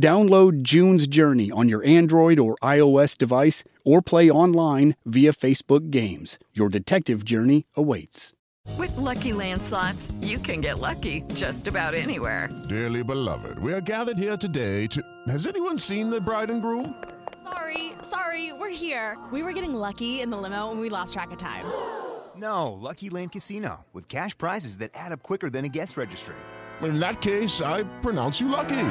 Download June's Journey on your Android or iOS device or play online via Facebook Games. Your detective journey awaits. With lucky landslots, you can get lucky just about anywhere. Dearly beloved, we are gathered here today to. Has anyone seen the bride and groom? Sorry, sorry, we're here. We were getting lucky in the limo and we lost track of time. No, Lucky Land Casino, with cash prizes that add up quicker than a guest registry. In that case, I pronounce you lucky.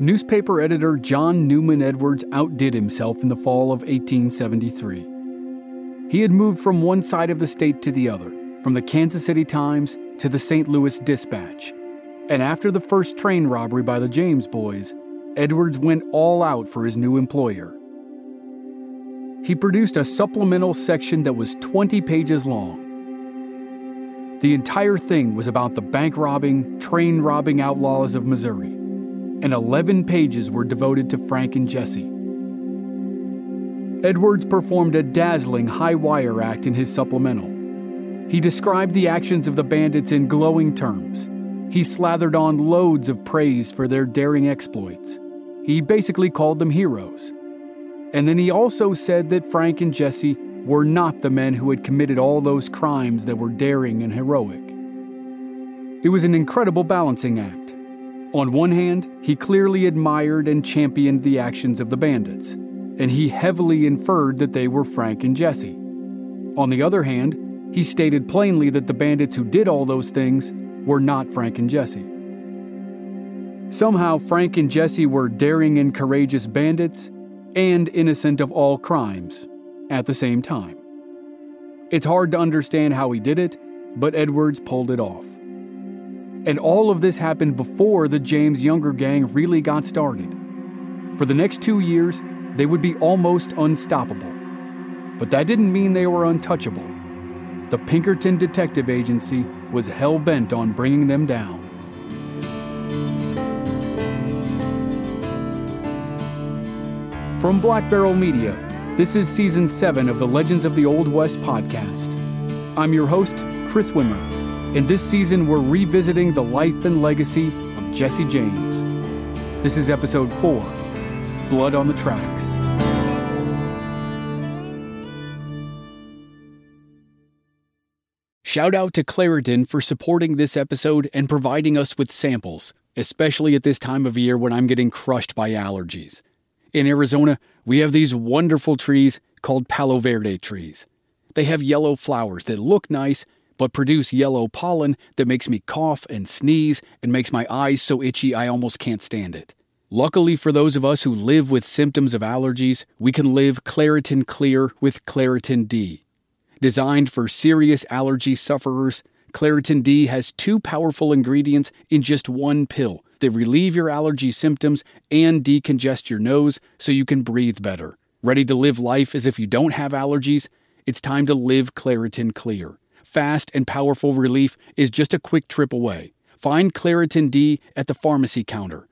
Newspaper editor John Newman Edwards outdid himself in the fall of 1873. He had moved from one side of the state to the other, from the Kansas City Times to the St. Louis Dispatch. And after the first train robbery by the James boys, Edwards went all out for his new employer. He produced a supplemental section that was 20 pages long. The entire thing was about the bank robbing, train robbing outlaws of Missouri and 11 pages were devoted to Frank and Jesse. Edwards performed a dazzling high wire act in his supplemental. He described the actions of the bandits in glowing terms. He slathered on loads of praise for their daring exploits. He basically called them heroes. And then he also said that Frank and Jesse were not the men who had committed all those crimes that were daring and heroic. It was an incredible balancing act. On one hand, he clearly admired and championed the actions of the bandits, and he heavily inferred that they were Frank and Jesse. On the other hand, he stated plainly that the bandits who did all those things were not Frank and Jesse. Somehow, Frank and Jesse were daring and courageous bandits and innocent of all crimes at the same time. It's hard to understand how he did it, but Edwards pulled it off. And all of this happened before the James Younger gang really got started. For the next two years, they would be almost unstoppable. But that didn't mean they were untouchable. The Pinkerton Detective Agency was hell bent on bringing them down. From Black Barrel Media, this is season 7 of the Legends of the Old West podcast. I'm your host, Chris Wimmer. In this season, we're revisiting the life and legacy of Jesse James. This is episode 4 Blood on the Tracks. Shout out to Claritin for supporting this episode and providing us with samples, especially at this time of year when I'm getting crushed by allergies. In Arizona, we have these wonderful trees called Palo Verde trees. They have yellow flowers that look nice but produce yellow pollen that makes me cough and sneeze and makes my eyes so itchy I almost can't stand it. Luckily for those of us who live with symptoms of allergies, we can live Claritin Clear with Claritin D. Designed for serious allergy sufferers, Claritin D has two powerful ingredients in just one pill that relieve your allergy symptoms and decongest your nose so you can breathe better. Ready to live life as if you don't have allergies? It's time to live Claritin Clear fast, and powerful relief is just a quick trip away. Find Claritin D at the pharmacy counter.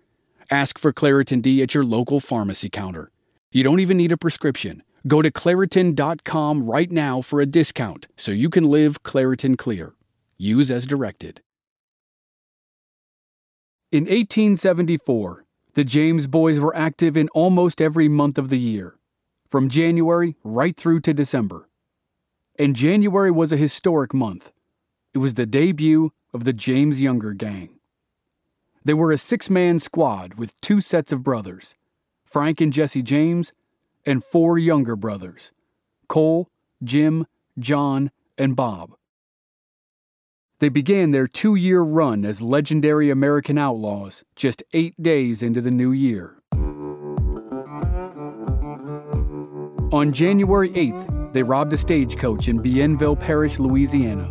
Ask for Claritin D at your local pharmacy counter. You don't even need a prescription. Go to Claritin.com right now for a discount so you can live Claritin Clear. Use as directed. In 1874, the James boys were active in almost every month of the year, from January right through to December. And January was a historic month. It was the debut of the James Younger Gang. They were a six man squad with two sets of brothers Frank and Jesse James, and four younger brothers Cole, Jim, John, and Bob. They began their two year run as legendary American outlaws just eight days into the new year. On January 8th, they robbed a stagecoach in Bienville Parish, Louisiana.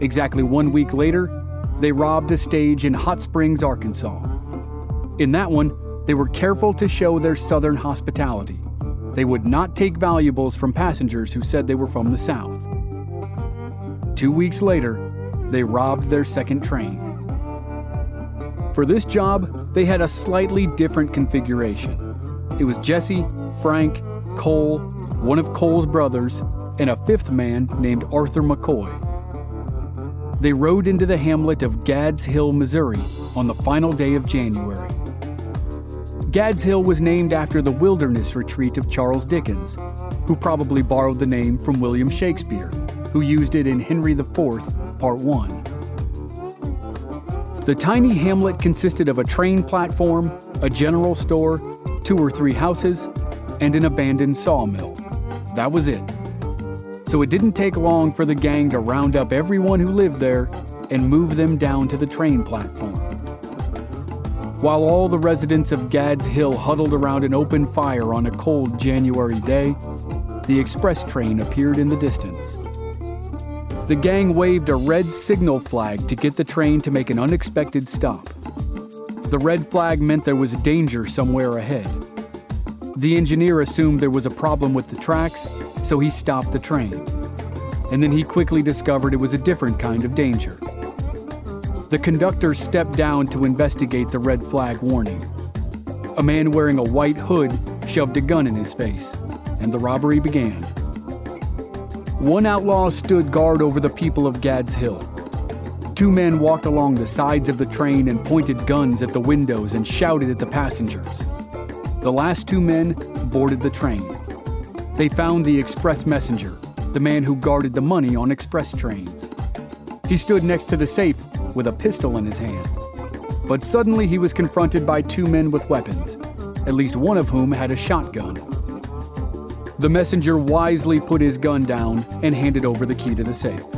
Exactly one week later, they robbed a stage in Hot Springs, Arkansas. In that one, they were careful to show their southern hospitality. They would not take valuables from passengers who said they were from the South. Two weeks later, they robbed their second train. For this job, they had a slightly different configuration. It was Jesse, Frank, Cole, one of Cole's brothers, and a fifth man named Arthur McCoy. They rode into the hamlet of Gad's Hill, Missouri on the final day of January. Gad's Hill was named after the wilderness retreat of Charles Dickens, who probably borrowed the name from William Shakespeare, who used it in Henry IV, Part 1. The tiny hamlet consisted of a train platform, a general store, two or three houses, and an abandoned sawmill. That was it. So it didn't take long for the gang to round up everyone who lived there and move them down to the train platform. While all the residents of Gad's Hill huddled around an open fire on a cold January day, the express train appeared in the distance. The gang waved a red signal flag to get the train to make an unexpected stop. The red flag meant there was danger somewhere ahead. The engineer assumed there was a problem with the tracks, so he stopped the train. And then he quickly discovered it was a different kind of danger. The conductor stepped down to investigate the red flag warning. A man wearing a white hood shoved a gun in his face, and the robbery began. One outlaw stood guard over the people of Gad's Hill. Two men walked along the sides of the train and pointed guns at the windows and shouted at the passengers. The last two men boarded the train. They found the express messenger, the man who guarded the money on express trains. He stood next to the safe with a pistol in his hand. But suddenly he was confronted by two men with weapons, at least one of whom had a shotgun. The messenger wisely put his gun down and handed over the key to the safe.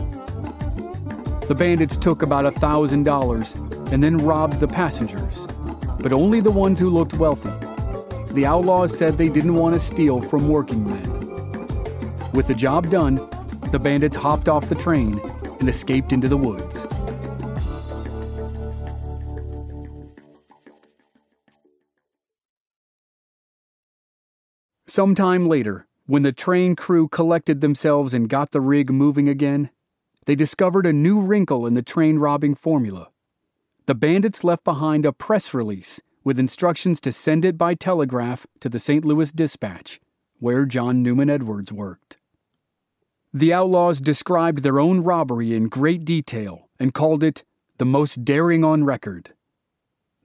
The bandits took about a thousand dollars and then robbed the passengers, but only the ones who looked wealthy. The outlaws said they didn't want to steal from working men. With the job done, the bandits hopped off the train and escaped into the woods. Sometime later, when the train crew collected themselves and got the rig moving again, they discovered a new wrinkle in the train robbing formula. The bandits left behind a press release with instructions to send it by telegraph to the St. Louis Dispatch, where John Newman Edwards worked. The outlaws described their own robbery in great detail and called it the most daring on record.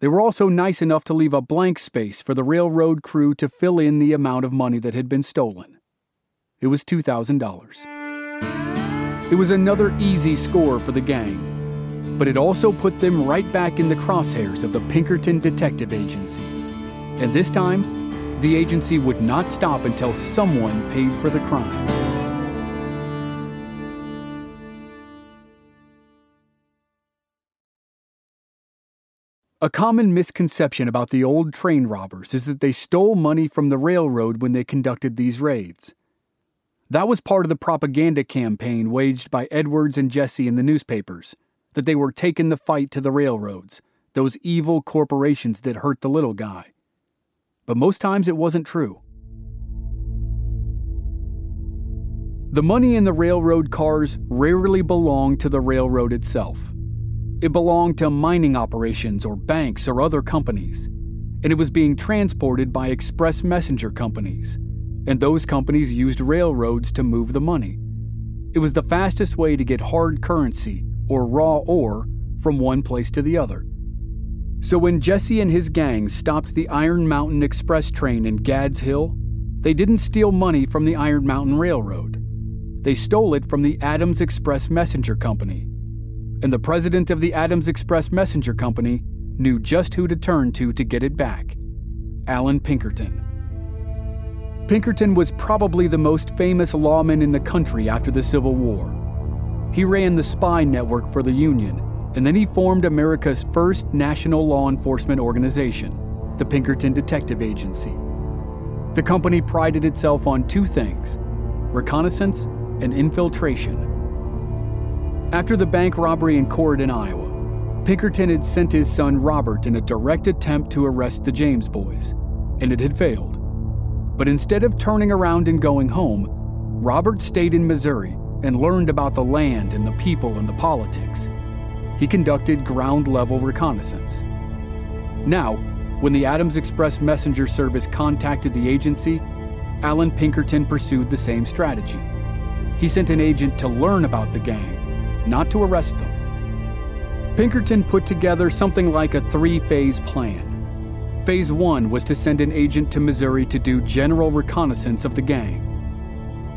They were also nice enough to leave a blank space for the railroad crew to fill in the amount of money that had been stolen. It was $2,000. It was another easy score for the gang, but it also put them right back in the crosshairs of the Pinkerton Detective Agency. And this time, the agency would not stop until someone paid for the crime. A common misconception about the old train robbers is that they stole money from the railroad when they conducted these raids. That was part of the propaganda campaign waged by Edwards and Jesse in the newspapers that they were taking the fight to the railroads, those evil corporations that hurt the little guy. But most times it wasn't true. The money in the railroad cars rarely belonged to the railroad itself. It belonged to mining operations or banks or other companies, and it was being transported by express messenger companies, and those companies used railroads to move the money. It was the fastest way to get hard currency or raw ore from one place to the other. So when Jesse and his gang stopped the Iron Mountain Express train in Gads Hill, they didn't steal money from the Iron Mountain Railroad. They stole it from the Adams Express Messenger Company. And the president of the Adams Express Messenger Company knew just who to turn to to get it back Allan Pinkerton. Pinkerton was probably the most famous lawman in the country after the Civil War. He ran the spy network for the Union, and then he formed America's first national law enforcement organization, the Pinkerton Detective Agency. The company prided itself on two things reconnaissance and infiltration. After the bank robbery in Corydon, Iowa, Pinkerton had sent his son Robert in a direct attempt to arrest the James boys, and it had failed. But instead of turning around and going home, Robert stayed in Missouri and learned about the land and the people and the politics. He conducted ground level reconnaissance. Now, when the Adams Express Messenger Service contacted the agency, Allan Pinkerton pursued the same strategy. He sent an agent to learn about the gang, not to arrest them. Pinkerton put together something like a three phase plan. Phase one was to send an agent to Missouri to do general reconnaissance of the gang.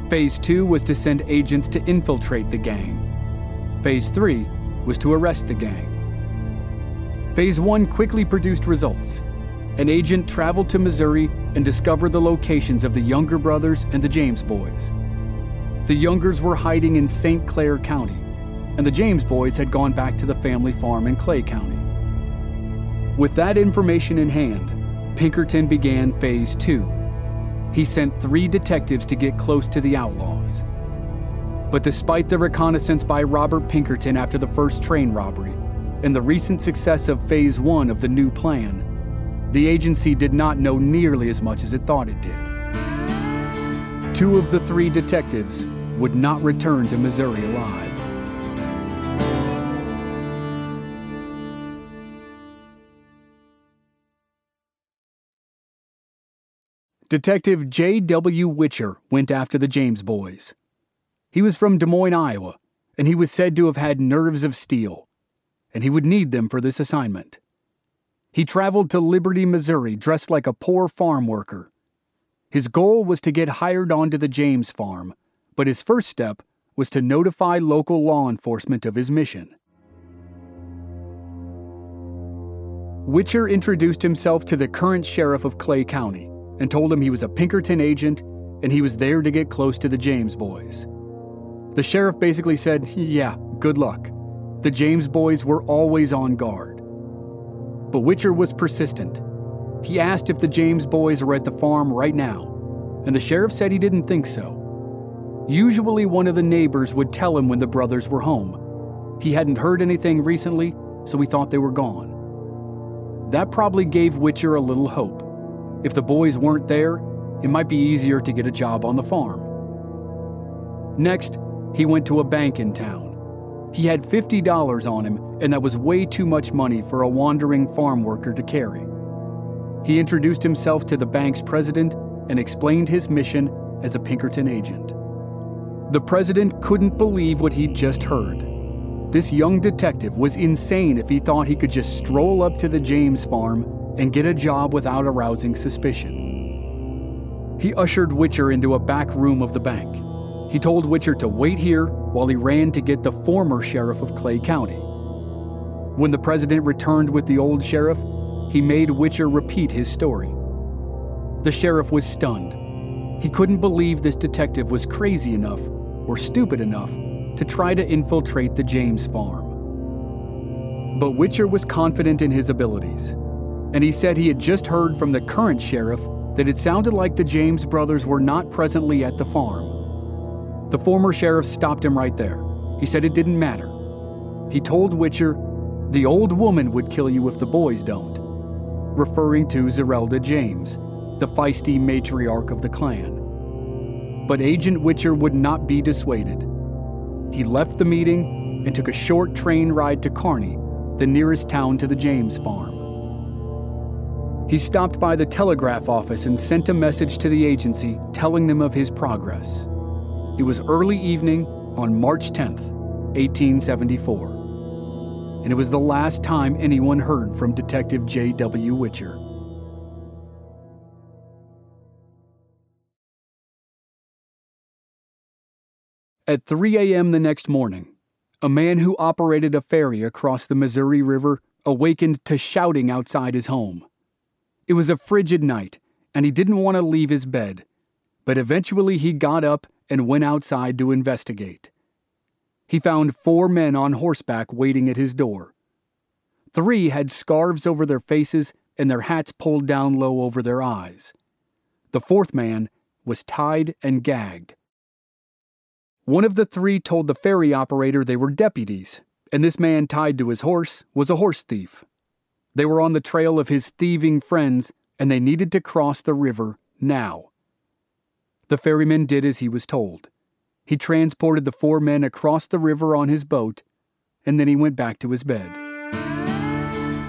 Phase two was to send agents to infiltrate the gang. Phase three was to arrest the gang. Phase one quickly produced results. An agent traveled to Missouri and discovered the locations of the Younger brothers and the James boys. The Youngers were hiding in St. Clair County, and the James boys had gone back to the family farm in Clay County. With that information in hand, Pinkerton began Phase 2. He sent three detectives to get close to the outlaws. But despite the reconnaissance by Robert Pinkerton after the first train robbery and the recent success of Phase 1 of the new plan, the agency did not know nearly as much as it thought it did. Two of the three detectives would not return to Missouri alive. Detective J.W. Whicher went after the James boys. He was from Des Moines, Iowa, and he was said to have had nerves of steel, and he would need them for this assignment. He traveled to Liberty, Missouri, dressed like a poor farm worker. His goal was to get hired onto the James farm, but his first step was to notify local law enforcement of his mission. Whicher introduced himself to the current sheriff of Clay County and told him he was a Pinkerton agent and he was there to get close to the James boys. The sheriff basically said, Yeah, good luck. The James boys were always on guard. But Whicher was persistent. He asked if the James boys were at the farm right now, and the sheriff said he didn't think so. Usually, one of the neighbors would tell him when the brothers were home. He hadn't heard anything recently, so he thought they were gone. That probably gave Whicher a little hope. If the boys weren't there, it might be easier to get a job on the farm. Next, he went to a bank in town. He had $50 on him, and that was way too much money for a wandering farm worker to carry. He introduced himself to the bank's president and explained his mission as a Pinkerton agent. The president couldn't believe what he'd just heard. This young detective was insane if he thought he could just stroll up to the James farm and get a job without arousing suspicion. He ushered Whicher into a back room of the bank. He told Whicher to wait here while he ran to get the former sheriff of Clay County. When the president returned with the old sheriff, he made Whicher repeat his story. The sheriff was stunned. He couldn't believe this detective was crazy enough, or stupid enough, to try to infiltrate the James farm. But Whicher was confident in his abilities and he said he had just heard from the current sheriff that it sounded like the James brothers were not presently at the farm. The former sheriff stopped him right there. He said it didn't matter. He told Whicher, The old woman would kill you if the boys don't, referring to Zerelda James, the feisty matriarch of the clan. But Agent Whicher would not be dissuaded. He left the meeting and took a short train ride to Kearney, the nearest town to the James farm. He stopped by the telegraph office and sent a message to the agency telling them of his progress. It was early evening on March 10th, 1874. and it was the last time anyone heard from Detective J.W. Whicher. At 3 a.m. the next morning, a man who operated a ferry across the Missouri River awakened to shouting outside his home. It was a frigid night, and he didn't want to leave his bed, but eventually he got up and went outside to investigate. He found four men on horseback waiting at his door. Three had scarves over their faces and their hats pulled down low over their eyes. The fourth man was tied and gagged. One of the three told the ferry operator they were deputies, and this man tied to his horse was a horse thief. They were on the trail of his thieving friends, and they needed to cross the river now. The ferryman did as he was told. He transported the four men across the river on his boat, and then he went back to his bed.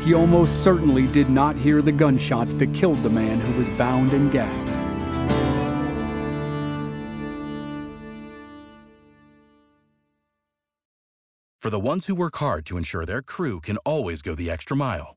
He almost certainly did not hear the gunshots that killed the man who was bound and gagged. For the ones who work hard to ensure their crew can always go the extra mile,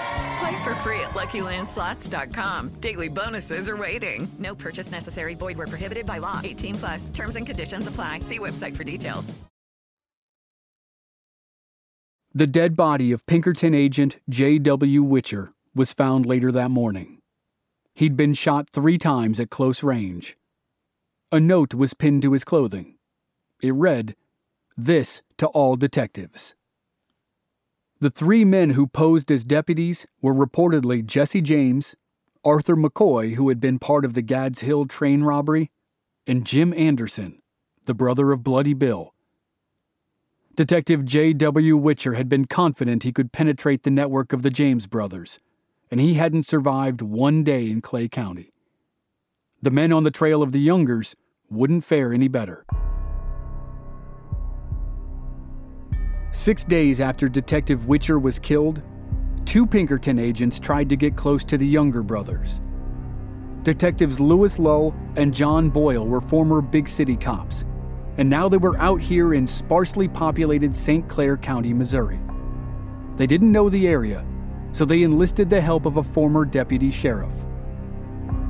Play for free at LuckyLandSlots.com. Daily bonuses are waiting. No purchase necessary. Void were prohibited by law. 18 plus. Terms and conditions apply. See website for details. The dead body of Pinkerton agent J.W. Whicher was found later that morning. He'd been shot three times at close range. A note was pinned to his clothing. It read, This to all detectives. The three men who posed as deputies were reportedly Jesse James, Arthur McCoy, who had been part of the Gads Hill train robbery, and Jim Anderson, the brother of Bloody Bill. Detective J.W. Whicher had been confident he could penetrate the network of the James brothers, and he hadn't survived one day in Clay County. The men on the trail of the Youngers wouldn't fare any better. Six days after Detective Whicher was killed, two Pinkerton agents tried to get close to the Younger brothers. Detectives Lewis Lull and John Boyle were former big city cops, and now they were out here in sparsely populated St. Clair County, Missouri. They didn't know the area, so they enlisted the help of a former deputy sheriff.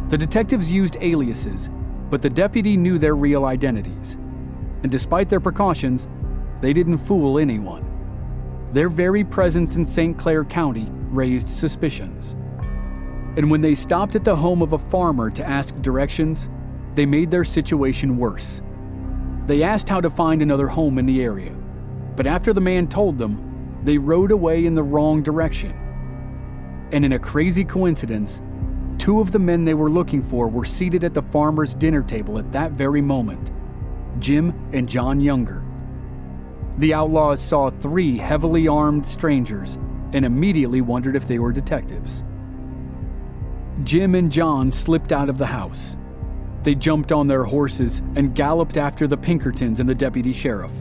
The detectives used aliases, but the deputy knew their real identities. And despite their precautions, they didn't fool anyone. Their very presence in St. Clair County raised suspicions. And when they stopped at the home of a farmer to ask directions, they made their situation worse. They asked how to find another home in the area, but after the man told them, they rode away in the wrong direction. And in a crazy coincidence, two of the men they were looking for were seated at the farmer's dinner table at that very moment Jim and John Younger. The outlaws saw three heavily armed strangers and immediately wondered if they were detectives. Jim and John slipped out of the house. They jumped on their horses and galloped after the Pinkertons and the deputy sheriff.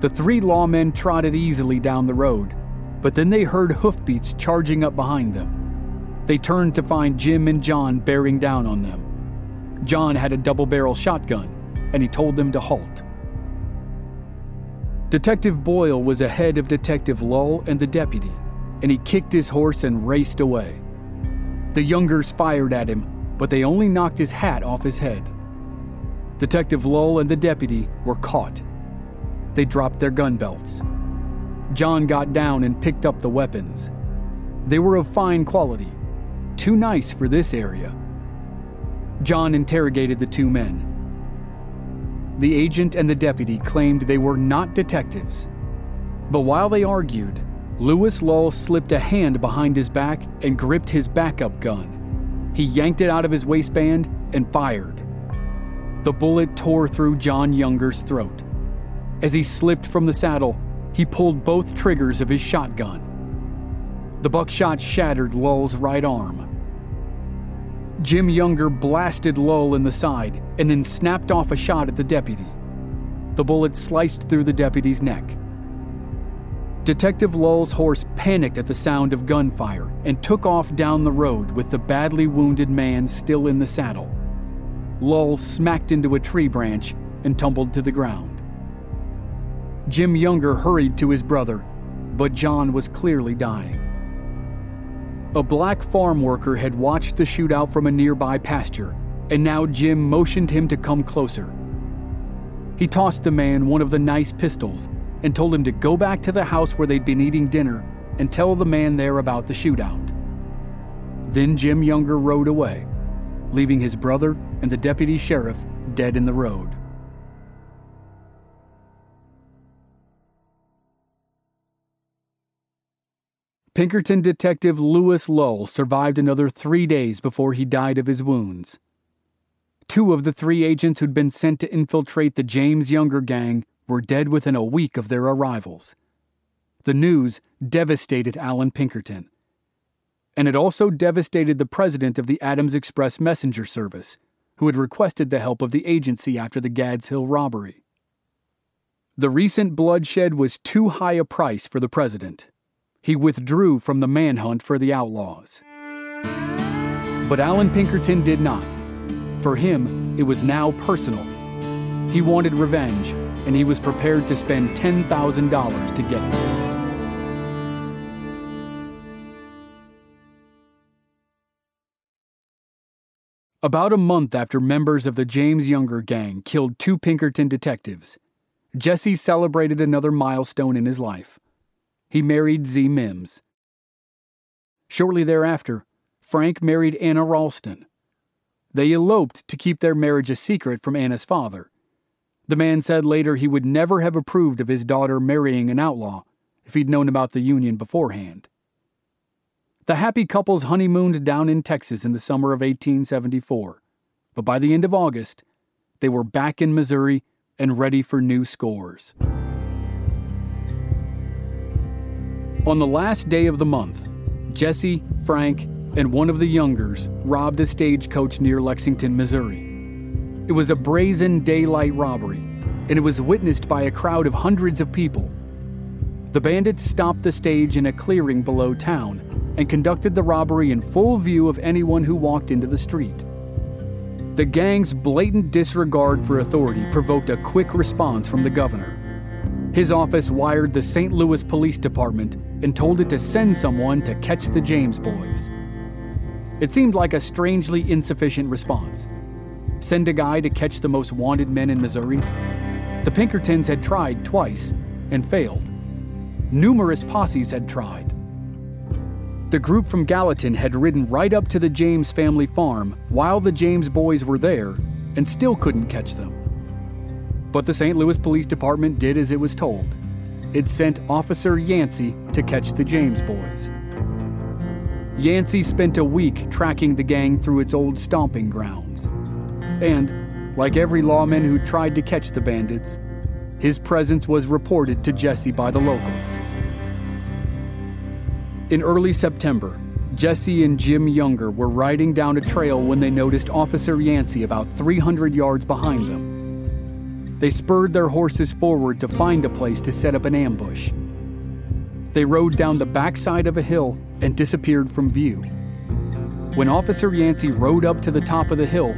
The three lawmen trotted easily down the road, but then they heard hoofbeats charging up behind them. They turned to find Jim and John bearing down on them. John had a double barrel shotgun, and he told them to halt. Detective Boyle was ahead of Detective Lull and the deputy, and he kicked his horse and raced away. The Youngers fired at him, but they only knocked his hat off his head. Detective Lull and the deputy were caught. They dropped their gun belts. John got down and picked up the weapons. They were of fine quality, too nice for this area. John interrogated the two men. The agent and the deputy claimed they were not detectives, But while they argued, Lewis Lull slipped a hand behind his back and gripped his backup gun. He yanked it out of his waistband and fired. The bullet tore through John Younger's throat. As he slipped from the saddle, he pulled both triggers of his shotgun. The buckshot shattered Lull's right arm. Jim Younger blasted Lull in the side and then snapped off a shot at the deputy. The bullet sliced through the deputy's neck. Detective Lull's horse panicked at the sound of gunfire and took off down the road with the badly wounded man still in the saddle. Lull smacked into a tree branch and tumbled to the ground. Jim Younger hurried to his brother, but John was clearly dying. A black farm worker had watched the shootout from a nearby pasture, and now Jim motioned him to come closer. He tossed the man one of the nice pistols and told him to go back to the house where they'd been eating dinner and tell the man there about the shootout. Then Jim Younger rode away, leaving his brother and the deputy sheriff dead in the road. Pinkerton detective Lewis Lull survived another three days before he died of his wounds. Two of the three agents who'd been sent to infiltrate the James Younger gang were dead within a week of their arrivals. The news devastated Allan Pinkerton. And it also devastated the president of the Adams Express Messenger Service, who had requested the help of the agency after the Gads Hill robbery. The recent bloodshed was too high a price for the president. He withdrew from the manhunt for the outlaws. But Allan Pinkerton did not. For him, it was now personal. He wanted revenge, and he was prepared to spend $10,000 to get it. About a month after members of the James Younger gang killed two Pinkerton detectives, Jesse celebrated another milestone in his life. He married Zee Mimms. Shortly thereafter, Frank married Anna Ralston. They eloped to keep their marriage a secret from Anna's father. The man said later he would never have approved of his daughter marrying an outlaw if he'd known about the union beforehand. The happy couples honeymooned down in Texas in the summer of 1874, but by the end of August, they were back in Missouri and ready for new scores. On the last day of the month, Jesse, Frank, and one of the Youngers robbed a stagecoach near Lexington, Missouri. It was a brazen daylight robbery, and it was witnessed by a crowd of hundreds of people. The bandits stopped the stage in a clearing below town and conducted the robbery in full view of anyone who walked into the street. The gang's blatant disregard for authority provoked a quick response from the governor. His office wired the St. Louis Police Department and told it to send someone to catch the James boys. It seemed like a strangely insufficient response. Send a guy to catch the most wanted men in Missouri? The Pinkertons had tried twice and failed. Numerous posses had tried. The group from Gallatin had ridden right up to the James family farm while the James boys were there and still couldn't catch them. But the St. Louis Police Department did as it was told. It sent Officer Yancey to catch the James boys. Yancey spent a week tracking the gang through its old stomping grounds. And, like every lawman who tried to catch the bandits, his presence was reported to Jesse by the locals. In early September, Jesse and Jim Younger were riding down a trail when they noticed Officer Yancey about 300 yards behind them. They spurred their horses forward to find a place to set up an ambush. They rode down the backside of a hill and disappeared from view. When Officer Yancey rode up to the top of the hill,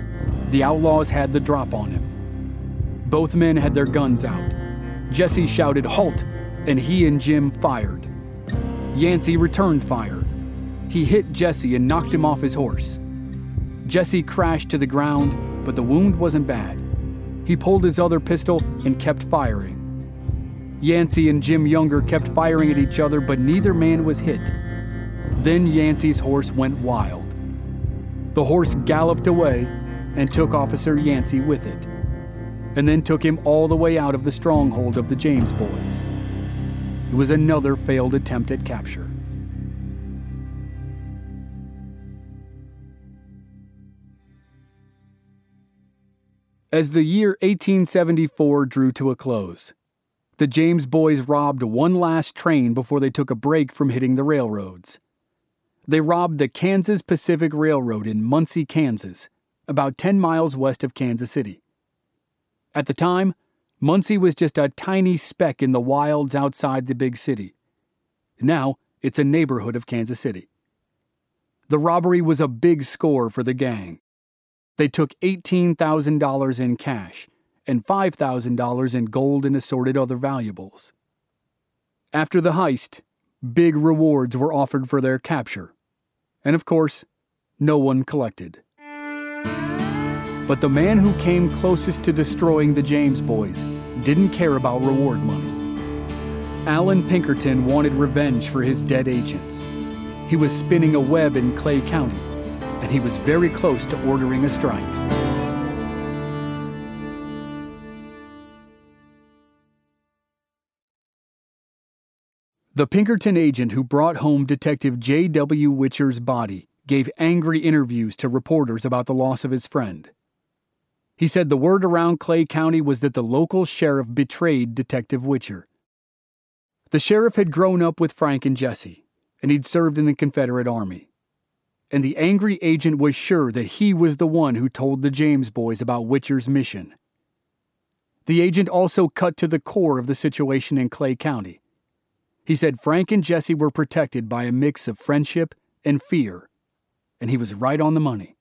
the outlaws had the drop on him. Both men had their guns out. Jesse shouted, Halt! and he and Jim fired. Yancey returned fire. He hit Jesse and knocked him off his horse. Jesse crashed to the ground, but the wound wasn't bad. He pulled his other pistol and kept firing. Yancey and Jim Younger kept firing at each other, but neither man was hit. Then Yancey's horse went wild. The horse galloped away and took Officer Yancey with it, and then took him all the way out of the stronghold of the James boys. it was another failed attempt at capture. As the year 1874 drew to a close, the James boys robbed one last train before they took a break from hitting the railroads. They robbed the Kansas Pacific Railroad in Muncie, Kansas, about 10 miles west of Kansas City. At the time, Muncie was just a tiny speck in the wilds outside the big city. Now, it's a neighborhood of Kansas City. The robbery was a big score for the gang. They took $18,000 in cash and $5,000 in gold and assorted other valuables. After the heist, big rewards were offered for their capture. And of course, no one collected. But the man who came closest to destroying the James boys didn't care about reward money. Allan Pinkerton wanted revenge for his dead agents. He was spinning a web in Clay County and he was very close to ordering a strike. The Pinkerton agent who brought home Detective J.W. Whicher's body gave angry interviews to reporters about the loss of his friend. He said the word around Clay County was that the local sheriff betrayed Detective Whicher. The sheriff had grown up with Frank and Jesse, and he'd served in the Confederate Army and the angry agent was sure that he was the one who told the James boys about Whicher's mission. The agent also cut to the core of the situation in Clay County. He said Frank and Jesse were protected by a mix of friendship and fear, and he was right on the money.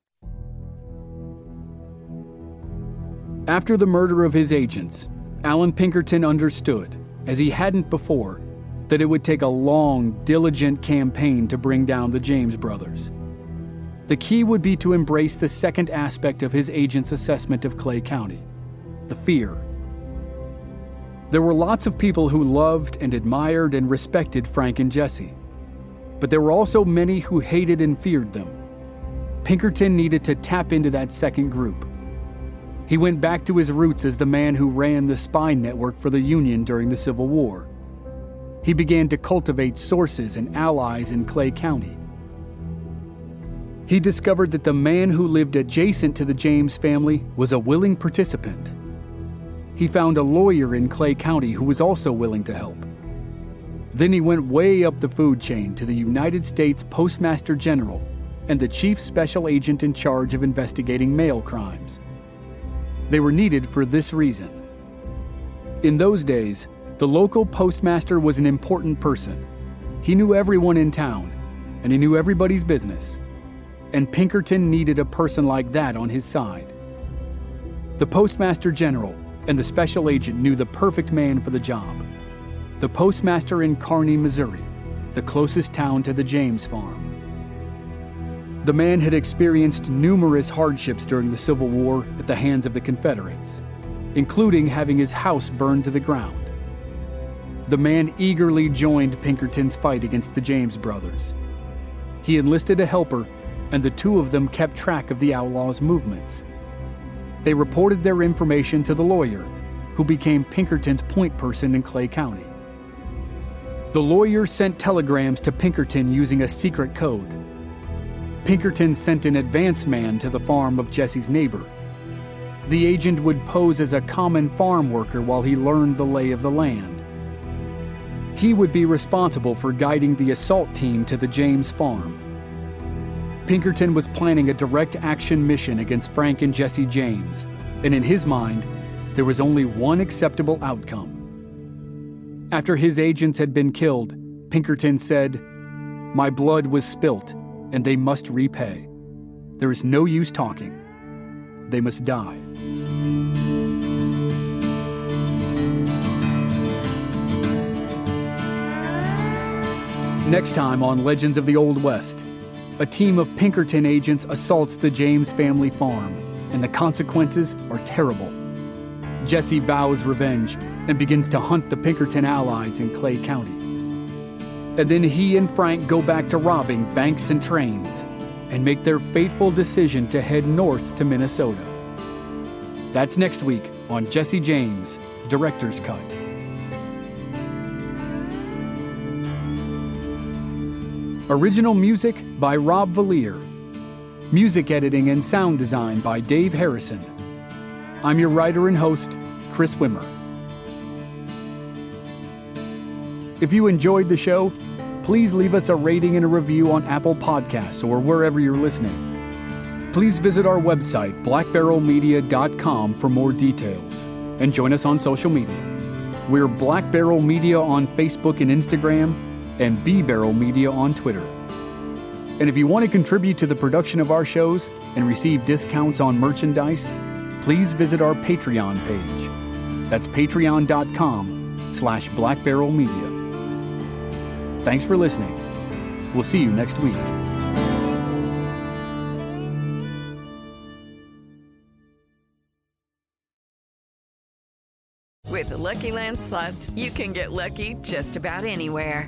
After the murder of his agents, Allan Pinkerton understood, as he hadn't before, that it would take a long, diligent campaign to bring down the James brothers. The key would be to embrace the second aspect of his agent's assessment of Clay County the fear. There were lots of people who loved and admired and respected Frank and Jesse, but there were also many who hated and feared them. Pinkerton needed to tap into that second group. He went back to his roots as the man who ran the spy network for the Union during the Civil War. He began to cultivate sources and allies in Clay County he discovered that the man who lived adjacent to the James family was a willing participant. He found a lawyer in Clay County who was also willing to help. Then he went way up the food chain to the United States Postmaster General and the chief special agent in charge of investigating mail crimes. They were needed for this reason. In those days, the local postmaster was an important person. He knew everyone in town, and he knew everybody's business and Pinkerton needed a person like that on his side. The Postmaster General and the special agent knew the perfect man for the job. The postmaster in Kearney, Missouri, the closest town to the James farm. The man had experienced numerous hardships during the Civil War at the hands of the Confederates, including having his house burned to the ground. The man eagerly joined Pinkerton's fight against the James brothers. He enlisted a helper and the two of them kept track of the outlaws' movements. They reported their information to the lawyer, who became Pinkerton's point person in Clay County. The lawyer sent telegrams to Pinkerton using a secret code. Pinkerton sent an advance man to the farm of Jesse's neighbor. The agent would pose as a common farm worker while he learned the lay of the land. He would be responsible for guiding the assault team to the James farm. Pinkerton was planning a direct action mission against Frank and Jesse James, and in his mind, there was only one acceptable outcome. After his agents had been killed, Pinkerton said, My blood was spilt, and they must repay. There is no use talking. They must die. Next time on Legends of the Old West a team of Pinkerton agents assaults the James family farm, and the consequences are terrible. Jesse vows revenge and begins to hunt the Pinkerton allies in Clay County. And then he and Frank go back to robbing banks and trains and make their fateful decision to head north to Minnesota. That's next week on Jesse James, Director's Cut. Original music by Rob Valier. Music editing and sound design by Dave Harrison. I'm your writer and host, Chris Wimmer. If you enjoyed the show, please leave us a rating and a review on Apple Podcasts or wherever you're listening. Please visit our website, blackbarrelmedia.com, for more details. And join us on social media. We're Black Barrel Media on Facebook and Instagram, and B Barrel Media on Twitter. And if you want to contribute to the production of our shows and receive discounts on merchandise, please visit our Patreon page. That's patreon.com slash blackbarrelmedia. Thanks for listening. We'll see you next week. With the Lucky Land slots, you can get lucky just about anywhere.